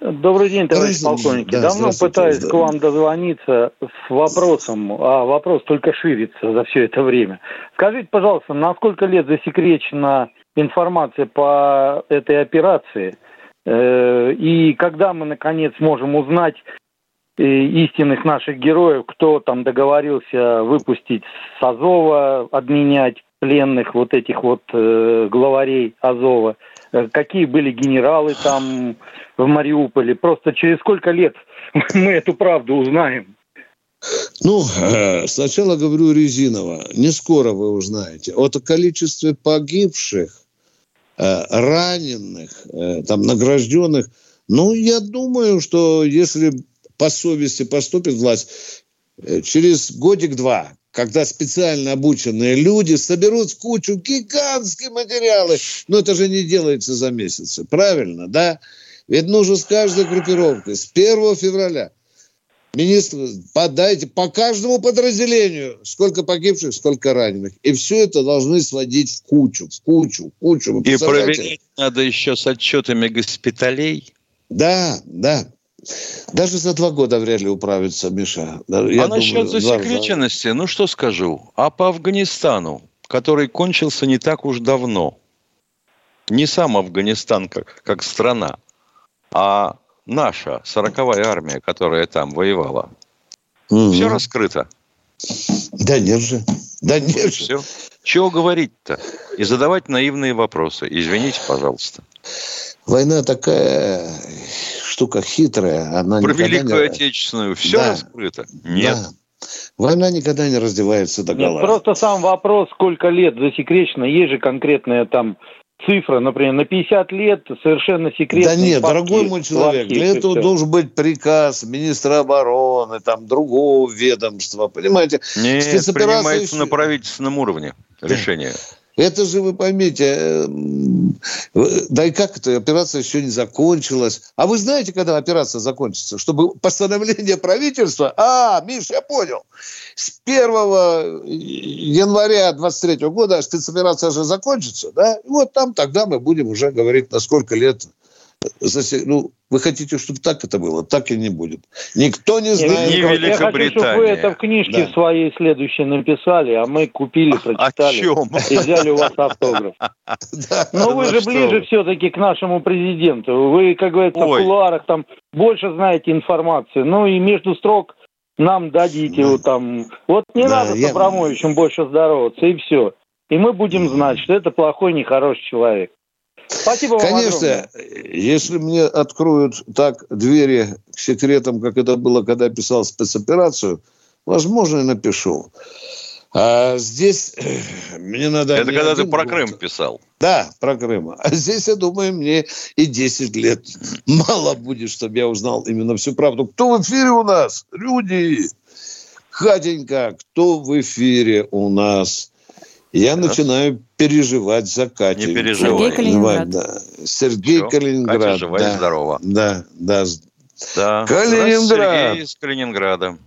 Добрый день, товарищ полковник. Да, Давно пытаюсь да. к вам дозвониться с вопросом, а вопрос только ширится за все это время. Скажите, пожалуйста, на сколько лет засекречена информация по этой операции? Э, и когда мы, наконец, можем узнать истинных наших героев, кто там договорился выпустить с Азова, обменять пленных вот этих вот э, главарей Азова – Э, какие были генералы там в Мариуполе. Просто через сколько лет <laughs> мы эту правду узнаем? Ну, э, сначала говорю резиново. Не скоро вы узнаете. О количестве погибших, э, раненых, там, награжденных. Ну, я думаю, что если по совести поступит власть, через годик-два когда специально обученные люди соберут в кучу гигантские материалы. Но это же не делается за месяцы, правильно, да? Ведь нужно с каждой группировкой, с 1 февраля, министр, подайте по каждому подразделению, сколько погибших, сколько раненых. И все это должны сводить в кучу, в кучу, в кучу. Вы И проверять надо еще с отчетами госпиталей. Да, да. Даже за два года вряд ли управится, Миша. Я а думаю, насчет засекреченности, ну что скажу. А по Афганистану, который кончился не так уж давно, не сам Афганистан как, как страна, а наша сороковая армия, которая там воевала, угу. все раскрыто. Да нет же. Да нет же. Все. Чего говорить-то? И задавать наивные вопросы. Извините, пожалуйста. Война такая штука хитрая. Она Про Великую не... Отечественную все да. раскрыто? Нет. Да. Война никогда не раздевается до гола. Нет, просто сам вопрос, сколько лет засекречено, есть же конкретная там цифра, например, на 50 лет совершенно секретно. Да нет, папки, дорогой мой человек, для этого все. должен быть приказ министра обороны, там, другого ведомства, понимаете? Нет, принимается еще... на правительственном уровне решение. Это же, вы поймите, э, да и как это, операция еще не закончилась. А вы знаете, когда операция закончится? Чтобы постановление правительства... А, Миш, я понял. С 1 января 23 года спецоперация же закончится, да? И вот там тогда мы будем уже говорить, на сколько лет ну, вы хотите, чтобы так это было? Так и не будет. Никто не знает. Не Я хочу, чтобы вы это в книжке да. своей следующей написали, а мы купили, прочитали. О чем? И взяли у вас автограф. <laughs> Но вы же ближе все-таки к нашему президенту. Вы, как говорится, в кулуарах там больше знаете информации. Ну и между строк нам дадите вот там. Вот не надо с Абрамовичем больше здороваться, и все. И мы будем знать, что это плохой, нехороший человек. Спасибо вам Конечно, огромное. если мне откроют так двери к секретам, как это было, когда я писал спецоперацию, возможно, я напишу. А здесь э, мне надо... Это когда ты про год. Крым писал. Да, про Крым. А здесь, я думаю, мне и 10 лет мало будет, чтобы я узнал именно всю правду. Кто в эфире у нас? Люди! Хатенька, кто в эфире у нас? Я Раз. начинаю переживать за Катю. Не переживай. Сергей Калининград. Да. Сергей Все. Калининград. Катя жива да. и здорова. Да, да. да. Калининград. Сергей из Калининграда.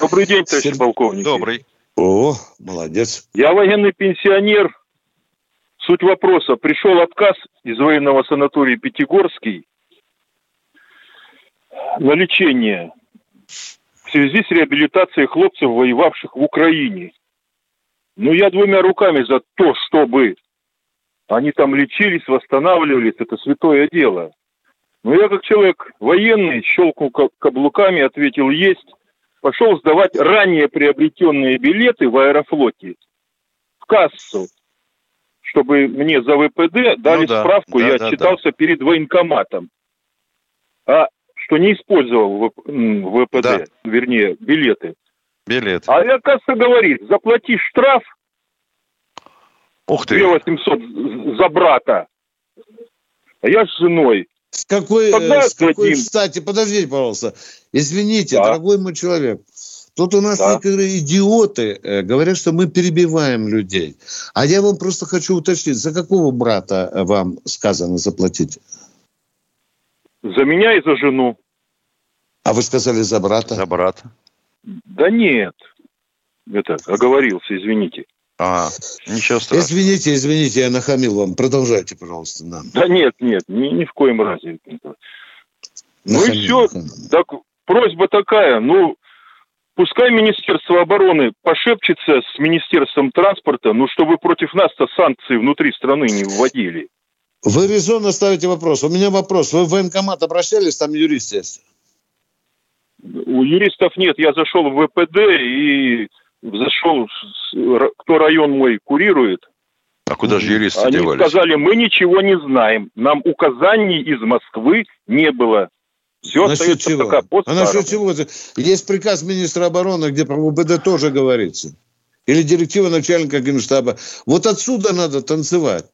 Добрый день, товарищ Сер... полковник. Добрый. О, молодец. Я военный пенсионер. Суть вопроса. Пришел отказ из военного санатория Пятигорский на лечение в связи с реабилитацией хлопцев, воевавших в Украине. Ну, я двумя руками за то, чтобы они там лечились, восстанавливались, это святое дело. Но я как человек военный щелкнул каблуками, ответил «есть», пошел сдавать ранее приобретенные билеты в аэрофлоте в кассу, чтобы мне за ВПД дали ну, да, справку, да, я да, отчитался да. перед военкоматом. А что не использовал ВПД, да. вернее, билеты. Билет. А оказывается, говорит, заплати штраф Ух ты. 2800 за брата. А я с женой. С какой, Тогда с какой стати, подождите, пожалуйста. Извините, да. дорогой мой человек. Тут у нас да. некоторые идиоты э, говорят, что мы перебиваем людей. А я вам просто хочу уточнить, за какого брата э, вам сказано заплатить? За меня и за жену. А вы сказали за брата? За брата. Да нет. Это, оговорился, извините. А, ничего страшного. Извините, извините, я нахамил вам. Продолжайте, пожалуйста. Да, да нет, нет, ни, ни в коем разе. Ну и все. Нахамил. Так, просьба такая, ну, Пускай Министерство обороны пошепчется с Министерством транспорта, ну, чтобы против нас-то санкции внутри страны не вводили. Вы резонно ставите вопрос. У меня вопрос. Вы в военкомат обращались, там юрист есть? У юристов нет. Я зашел в ВПД и зашел, кто район мой курирует. А куда же юристы Они девались? сказали, мы ничего не знаем. Нам указаний из Москвы не было. Все насчет чего? пока по А насчет чего? Есть приказ министра обороны, где про ВБД тоже говорится. Или директива начальника генштаба. Вот отсюда надо танцевать.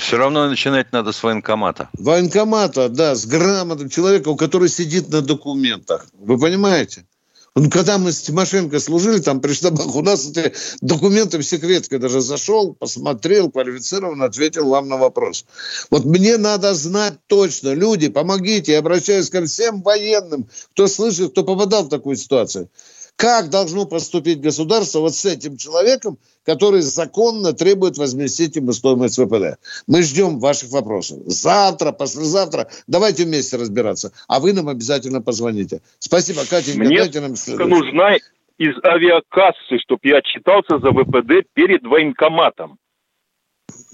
Все равно начинать надо с военкомата. Военкомата, да, с грамотным человека, у которого сидит на документах. Вы понимаете? Ну, когда мы с Тимошенко служили там при штабах, <laughs> у нас эти документы в секретке даже зашел, посмотрел, квалифицированно ответил вам на вопрос. Вот мне надо знать точно, люди, помогите, я обращаюсь ко всем военным, кто слышит, кто попадал в такую ситуацию. Как должно поступить государство вот с этим человеком, который законно требует возместить ему стоимость ВПД? Мы ждем ваших вопросов. Завтра, послезавтра. Давайте вместе разбираться. А вы нам обязательно позвоните. Спасибо, Катя. Мне дайте нам нужна из авиакассы, чтобы я отчитался за ВПД перед военкоматом.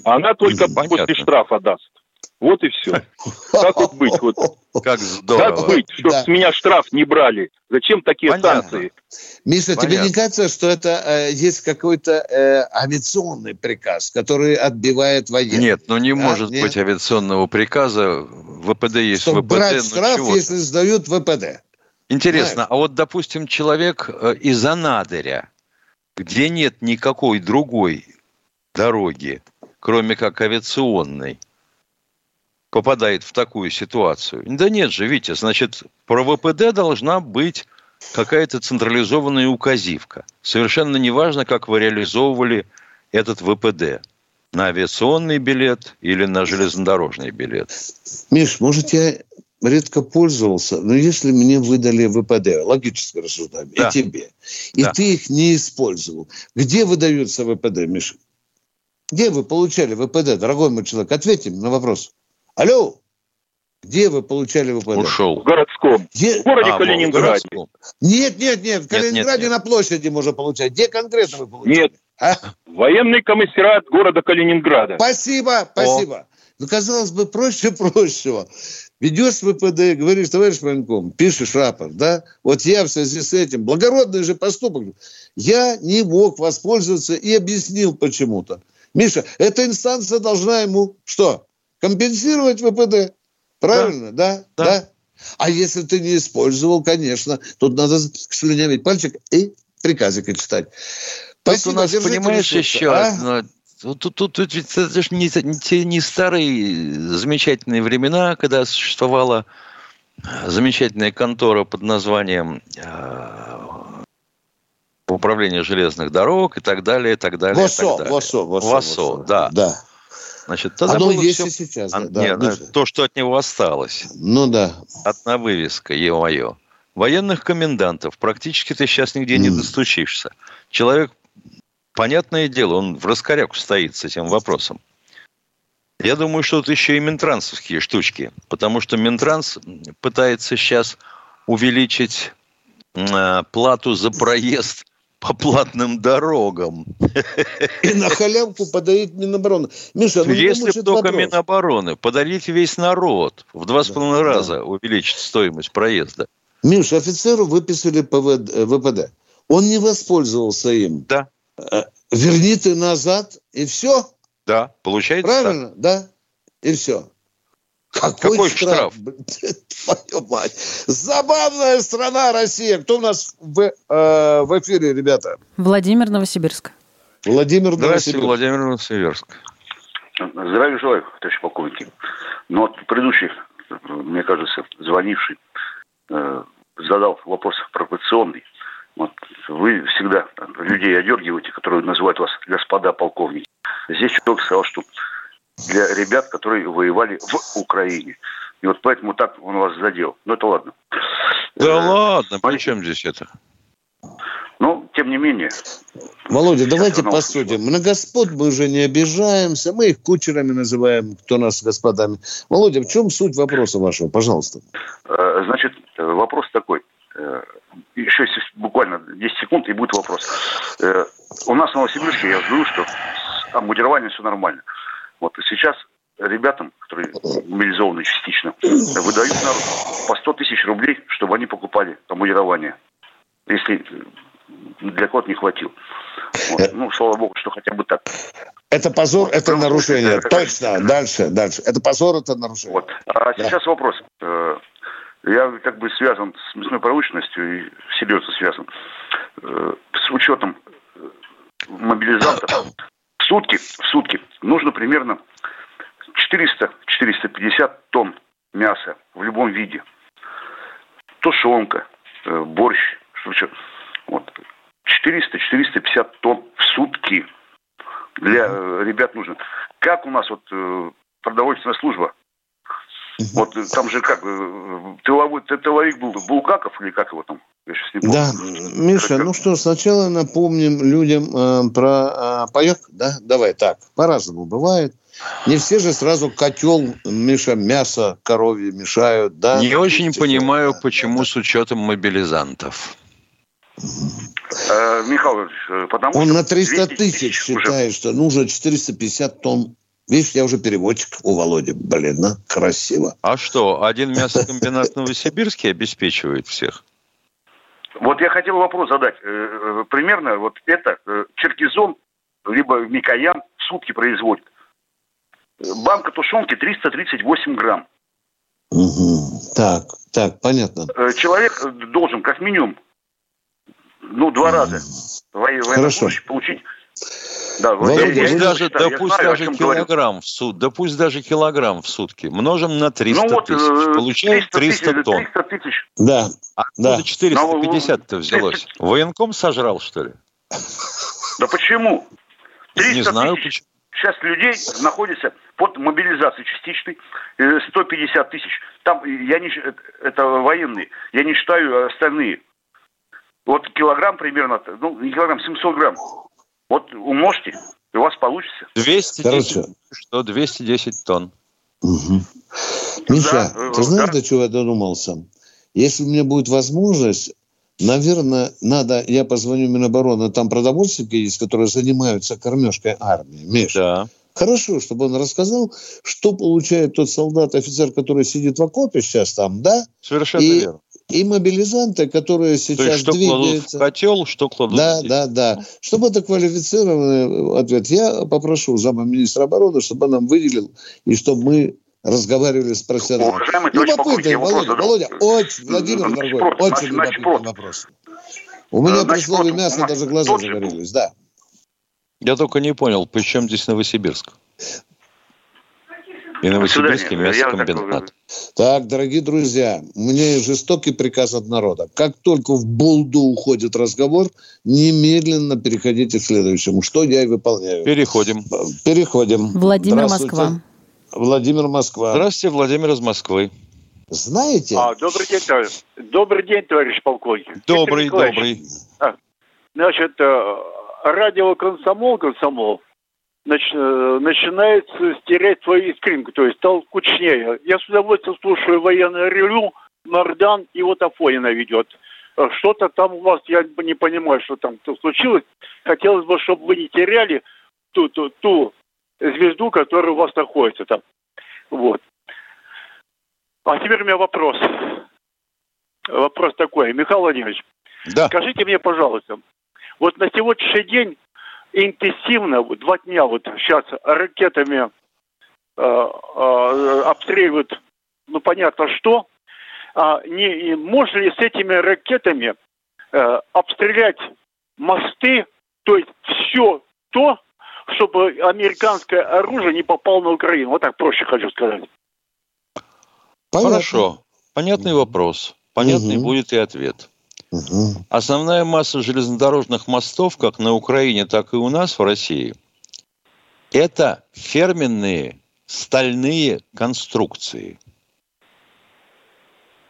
Она только Понятно. после штрафа даст. Вот и все. Как вот быть? Вот. Как здорово. Как быть, чтобы да. с меня штраф не брали? Зачем такие Понятно. санкции? Миша, Понятно. тебе не кажется, что это э, есть какой-то э, авиационный приказ, который отбивает военных? Нет, ну не а? может Нет? быть авиационного приказа. ВПД есть Чтобы ВПД. брать штраф, если сдают ВПД. Интересно, Знаешь? а вот, допустим, человек э, из Анадыря, где нет никакой другой дороги, кроме как авиационной, попадает в такую ситуацию? Да нет же, Витя, значит, про ВПД должна быть какая-то централизованная указивка. Совершенно неважно, как вы реализовывали этот ВПД. На авиационный билет или на железнодорожный билет. Миш, может, я редко пользовался, но если мне выдали ВПД, логическое рассуждение, да. и тебе, и да. ты их не использовал, где выдаются ВПД, Миша? Где вы получали ВПД, дорогой мой человек? Ответьте на вопрос. Алло, где вы получали ВПД? Ушел. В городском. Где? В городе а, Калининграде. Нет, нет, нет. В Калининграде нет, нет, на площади можно получать. Где конкретно вы получали? Нет. А? Военный комиссариат города Калининграда. Спасибо, спасибо. О. Ну, казалось бы, проще проще. Ведешь ВПД, говоришь, товарищ военком, пишешь рапорт, да? Вот я в связи с этим, благородный же поступок, я не мог воспользоваться и объяснил почему-то. Миша, эта инстанция должна ему что? Компенсировать ВПД. Правильно, да? Да. да? да? А если ты не использовал, конечно, тут надо слюнявить пальчик и приказик читать. Спасибо, тут у нас, понимаешь, еще а? одно Тут, тут, тут, тут ведь это же не, не, не старые замечательные времена, когда существовала замечательная контора под названием э, Управление железных дорог и так далее, и так далее. ВОСО, и так далее. ВОСО, ВОСО, ВОСО, ВОСО, да. да. Значит, тогда Оно есть все... и сейчас. А, да, нет, да. То, что от него осталось. Ну да. Одна вывеска, е-мое. Военных комендантов практически ты сейчас нигде mm. не достучишься. Человек, понятное дело, он в раскоряку стоит с этим вопросом. Я думаю, что тут еще и минтрансовские штучки, потому что Минтранс пытается сейчас увеличить э, плату за проезд по платным дорогам. И на халявку подарить Минобороны. Миша, ну Если бы только вопрос. Минобороны, подарить весь народ. В два с половиной да, раза да. увеличить стоимость проезда. Миша, офицеру выписали ПВД, э, ВПД. Он не воспользовался им. Да. Э, верни ты назад, и все. Да, получается Правильно, так. да. И все. Какой, Какой штраф? штраф? <laughs> Твою мать. Забавная страна Россия. Кто у нас в, э, в эфире, ребята? Владимир Новосибирск. Владимир Здравствуйте, Новосибирск. Владимир Новосибирск. Здравия желаю, товарищ полковник. Но вот предыдущий, мне кажется, звонивший, э, задал вопрос провокационный. Вот. Вы всегда людей одергиваете, которые называют вас господа полковники. Здесь человек сказал, что для ребят, которые воевали в Украине. И вот поэтому так он вас задел. Ну, это ладно. Да э, ладно, при чем здесь это? Ну, тем не менее. Володя, давайте посудим. На господ мы уже не обижаемся. Мы их кучерами называем, кто нас господами. Володя, в чем суть вопроса вашего? Пожалуйста. Э, значит, вопрос такой. Э, еще буквально 10 секунд, и будет вопрос. У нас в Новосибирске, я говорю, что с обмундированием все нормально. Вот сейчас ребятам, которые мобилизованы частично, выдают на по 100 тысяч рублей, чтобы они покупали командирование. Если для кого-то не хватило. Вот. Э. Ну, слава богу, что хотя бы так. Это позор, это Прямо нарушение. Это, Точно, дальше, дальше. Это позор, это нарушение. Вот. А да. сейчас вопрос. Э, я как бы связан с мясной промышленностью и серьезно связан. Э, с учетом мобилизантов в сутки, в сутки нужно примерно 400-450 тонн мяса в любом виде. Тушенка, э, борщ, что еще. Вот. 400-450 тонн в сутки для э, ребят нужно. Как у нас вот э, продовольственная служба вот там же как, тыловой, тыловик был Булгаков или как его там? Да, Миша, ну что, сначала напомним людям э, про э, паек, да? Давай так, по-разному бывает. Не все же сразу котел, Миша, мясо коровье мешают, да? Не очень понимаю, почему с учетом мобилизантов. Э, Михаил э, потому Он на 300 тысяч считает, что нужно 450 тонн Видишь, я уже переводчик у Володи. Блин, ну, красиво. А что, один мясокомбинат Новосибирский обеспечивает всех? Вот я хотел вопрос задать. Э, примерно вот это Черкизон, либо Микоян в сутки производит. Банка тушенки 338 грамм. Угу. Так, так, понятно. Э, человек должен как минимум, ну, два раза Хорошо. получить да, вот да, я, пусть я, даже, да пусть знаю, даже килограмм в сутки, да пусть даже килограмм в сутки. Множим на 300 ну, вот, тысяч. Э, Получаем 300, 300 тонн. 300 тысяч. Да. А да. 450-то взялось? Военком сожрал, что ли? Да почему? 300 Не знаю, тысяч. почему. Сейчас людей находится под мобилизацией частичной 150 э, тысяч. Там я не это военные, я не считаю остальные. Вот килограмм примерно, ну не килограмм, 700 грамм. Вот умножьте, и у вас получится. 210, Короче. что 210 тонн. Угу. Миша, да, э, ты знаешь, да? до чего я додумался? Если у меня будет возможность, наверное, надо, я позвоню Минобороны, там продовольственники есть, которые занимаются кормежкой армии. Миша, да. Хорошо, чтобы он рассказал, что получает тот солдат, офицер, который сидит в окопе сейчас там, да? Совершенно и, верно. И мобилизанты, которые сейчас То есть, что двигаются. Кладут в котел, что кладут Да, здесь. да, да. Чтобы это квалифицированный ответ. Я попрошу замминистра обороны, чтобы он нам выделил, и чтобы мы разговаривали с профессионалом. Уважаемый любопытный Володя, Володя, очень, Владимир дорогой, очень любопытный вопрос. У меня при слове мясо даже глаза загорелись, да. Я только не понял, при чем здесь Новосибирск? И Новосибирский мясокомбинат. Так, дорогие друзья, у меня есть жестокий приказ от народа. Как только в булду уходит разговор, немедленно переходите к следующему. Что я и выполняю. Переходим. Переходим. Владимир Москва. Владимир Москва. Здравствуйте, Владимир из Москвы. Знаете? А, добрый день, товарищ. Добрый день, товарищ полковник. Добрый, добрый. А, значит, э, радио «Комсомол», «Комсомол» э, начинает стерять свою искринку, то есть стал кучнее. Я с удовольствием слушаю военное ревю, Мардан и вот Афонина ведет. Э, что-то там у вас, я не понимаю, что там случилось. Хотелось бы, чтобы вы не теряли ту, ту, ту звезду, которая у вас находится там. Вот. А теперь у меня вопрос. Вопрос такой. Михаил Владимирович, да. скажите мне, пожалуйста, вот на сегодняшний день интенсивно, два дня вот сейчас ракетами э, э, обстреливают, ну понятно что, а не, можно ли с этими ракетами э, обстрелять мосты, то есть все то, чтобы американское оружие не попало на Украину. Вот так проще хочу сказать. Понятно. Хорошо. Понятный вопрос. Понятный угу. будет и ответ. Основная масса железнодорожных мостов, как на Украине, так и у нас в России, это ферменные стальные конструкции.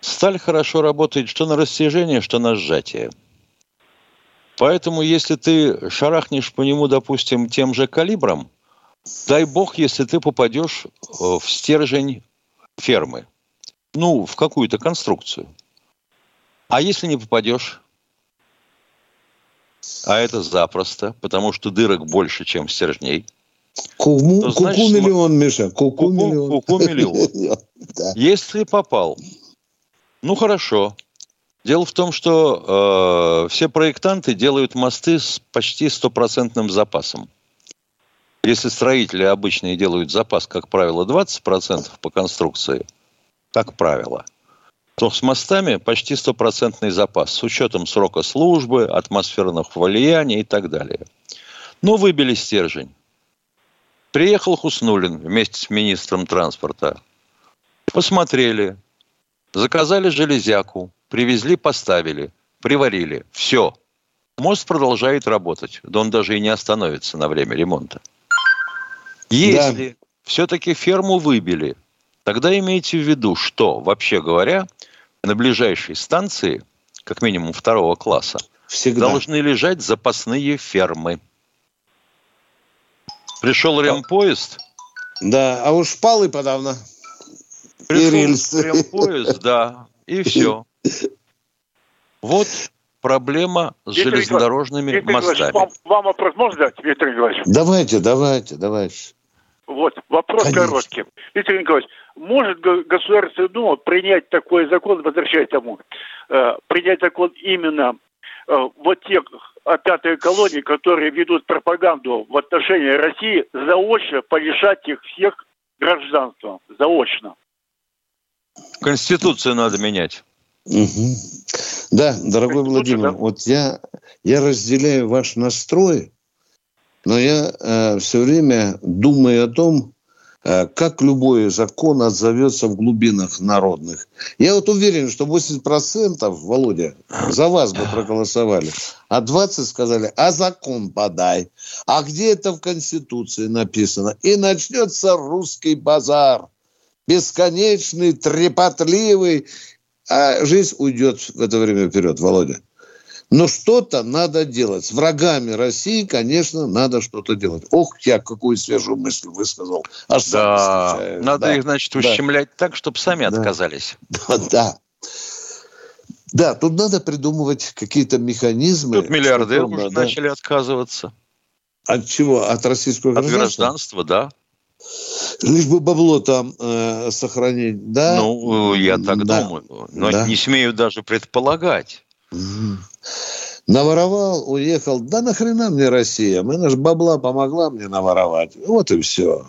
Сталь хорошо работает что на растяжение, что на сжатие. Поэтому, если ты шарахнешь по нему, допустим, тем же калибром, дай бог, если ты попадешь э, в стержень фермы. Ну, в какую-то конструкцию. А если не попадешь? А это запросто, потому что дырок больше, чем стержней. Куму, то, значит, куку миллион, Миша. Куку, куку миллион. Куку миллион. <laughs> Если попал, ну хорошо. Дело в том, что э, все проектанты делают мосты с почти стопроцентным запасом. Если строители обычные делают запас, как правило, 20% по конструкции, как правило – то с мостами почти стопроцентный запас с учетом срока службы, атмосферных влияний и так далее. Но выбили стержень. Приехал Хуснулин вместе с министром транспорта. Посмотрели, заказали железяку, привезли, поставили, приварили. Все. Мост продолжает работать. Да он даже и не остановится на время ремонта. Если да. все-таки ферму выбили, тогда имейте в виду, что, вообще говоря, на ближайшей станции, как минимум второго класса, Всегда. должны лежать запасные фермы. Пришел ремпоезд. Да, а уж палы подавно. Пришел ремпоезд, да, и все. Вот проблема с Виктор железнодорожными Виктор мостами. Вам, вам вопрос можно задать, Виктор Николаевич? Давайте, давайте, давайте. Вот, вопрос Конечно. короткий. Виктор Николаевич, может Государственная Дума принять такой закон, возвращаясь тому, э, принять закон именно э, вот тех опятые колонии, которые ведут пропаганду в отношении России, заочно полишать их всех гражданства. Заочно. Конституцию надо менять. Угу. Да, дорогой Владимир, да? вот я, я разделяю ваш настрой, но я э, все время думаю о том, как любой закон отзовется в глубинах народных. Я вот уверен, что 80% Володя за вас бы проголосовали, а 20% сказали, а закон подай. А где это в Конституции написано? И начнется русский базар. Бесконечный, трепотливый. А жизнь уйдет в это время вперед, Володя. Но что-то надо делать. С врагами России, конечно, надо что-то делать. Ох, я какую свежую мысль высказал. Аж да, надо да. их, значит, ущемлять да. так, чтобы сами да. отказались. Да, да. Да, тут надо придумывать какие-то механизмы. Тут миллиардеры уже да. начали отказываться. От чего? От российского гражданства? От гражданства, да. Лишь бы бабло там э, сохранить, да? Ну, я так да. думаю. Но да. не смею даже предполагать. Наворовал, уехал. Да нахрена мне Россия? Мы наш бабла помогла мне наворовать. Вот и все.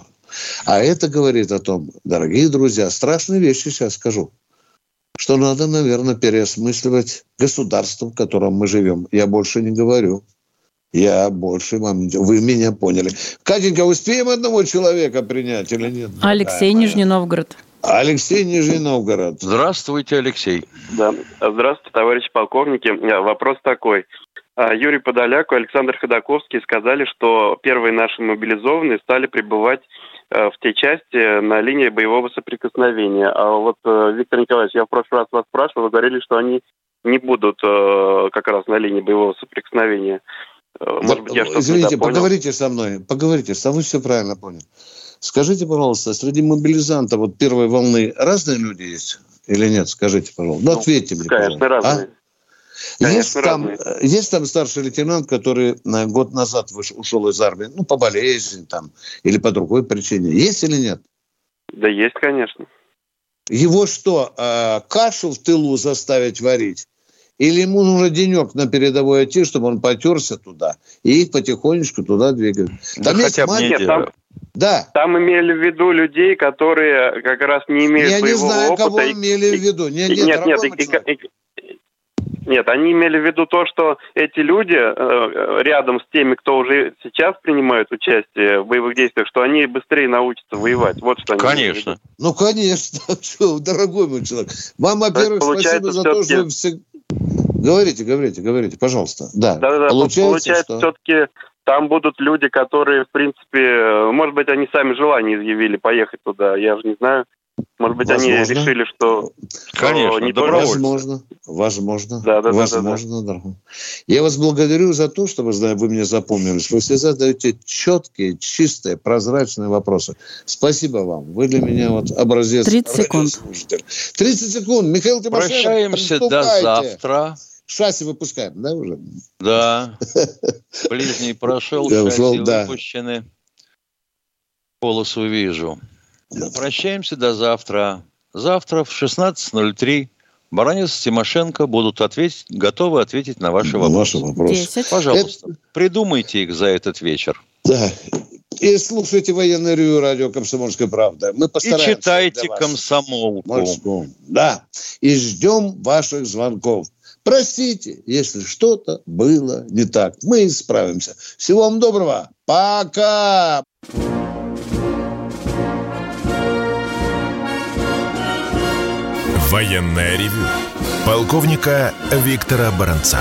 А это говорит о том, дорогие друзья, страшные вещи сейчас скажу, что надо, наверное, переосмысливать государство, в котором мы живем. Я больше не говорю. Я больше вам... Вы меня поняли. Катенька, успеем одного человека принять или нет? Алексей, Нижний Новгород. Алексей Нижний Новгород. Здравствуйте, Алексей. Да. Здравствуйте, товарищи полковники. Э, вопрос такой. А, Юрий Подоляк и Александр Ходаковский сказали, что первые наши мобилизованные стали прибывать э, в те части на линии боевого соприкосновения. А вот, э, Виктор Николаевич, я в прошлый раз вас спрашивал, вы говорили, что они не будут как раз на линии боевого соприкосновения. Может быть, я что-то Извините, поговорите со мной, поговорите, со мной все правильно понял. Скажите, пожалуйста, среди мобилизантов вот первой волны разные люди есть или нет? Скажите, пожалуйста. Ну, ответьте мне, Конечно, пожалуйста. А? разные. А? есть, там, есть там старший лейтенант, который на год назад вышел, ушел из армии, ну, по болезни там, или по другой причине. Есть или нет? Да есть, конечно. Его что, э, кашу в тылу заставить варить? Или ему нужно денек на передовой идти, чтобы он потерся туда, и их потихонечку туда двигают. Там да есть хотя бы нет, там, да. Там имели в виду людей, которые как раз не имеют Я боевого не знаю, опыта. кого и, имели в виду. Не, нет, нет, нет, и, и, нет, они имели в виду то, что эти люди э, рядом с теми, кто уже сейчас принимает участие в боевых действиях, что они быстрее научатся воевать. Вот что они Конечно. Ну, конечно. <laughs> Дорогой мой человек. Вам, во-первых, спасибо за то, что вы всегда Говорите, говорите, говорите, пожалуйста. Да, да, да получается, получается все-таки там будут люди, которые, в принципе, может быть, они сами желание изъявили поехать туда, я же не знаю. Может быть, возможно. они решили, что... Конечно, не возможно. Возможно. Да, да, возможно, да, да. да. Я вас благодарю за то, что вы, вы мне запомнились. Вы всегда задаете четкие, чистые, прозрачные вопросы. Спасибо вам. Вы для меня вот образец. 30 секунд. 30 секунд. Михаил Тимошенко, Прощаемся до завтра. Шасси выпускаем, да, уже? Да. Ближний прошел, шасси выпущены. Полосу вижу. Прощаемся до завтра. Завтра в 16.03 Баранец Тимошенко будут ответить, готовы ответить на ваши вопросы. Ваши вопросы. 10. Пожалуйста, Это... придумайте их за этот вечер. Да. И слушайте военное ревю радио «Комсомольская правда». Мы постараемся И читайте «Комсомолку». Морскую. Да. И ждем ваших звонков. Простите, если что-то было не так. Мы исправимся. Всего вам доброго. Пока. Военное ревю полковника Виктора Баранца.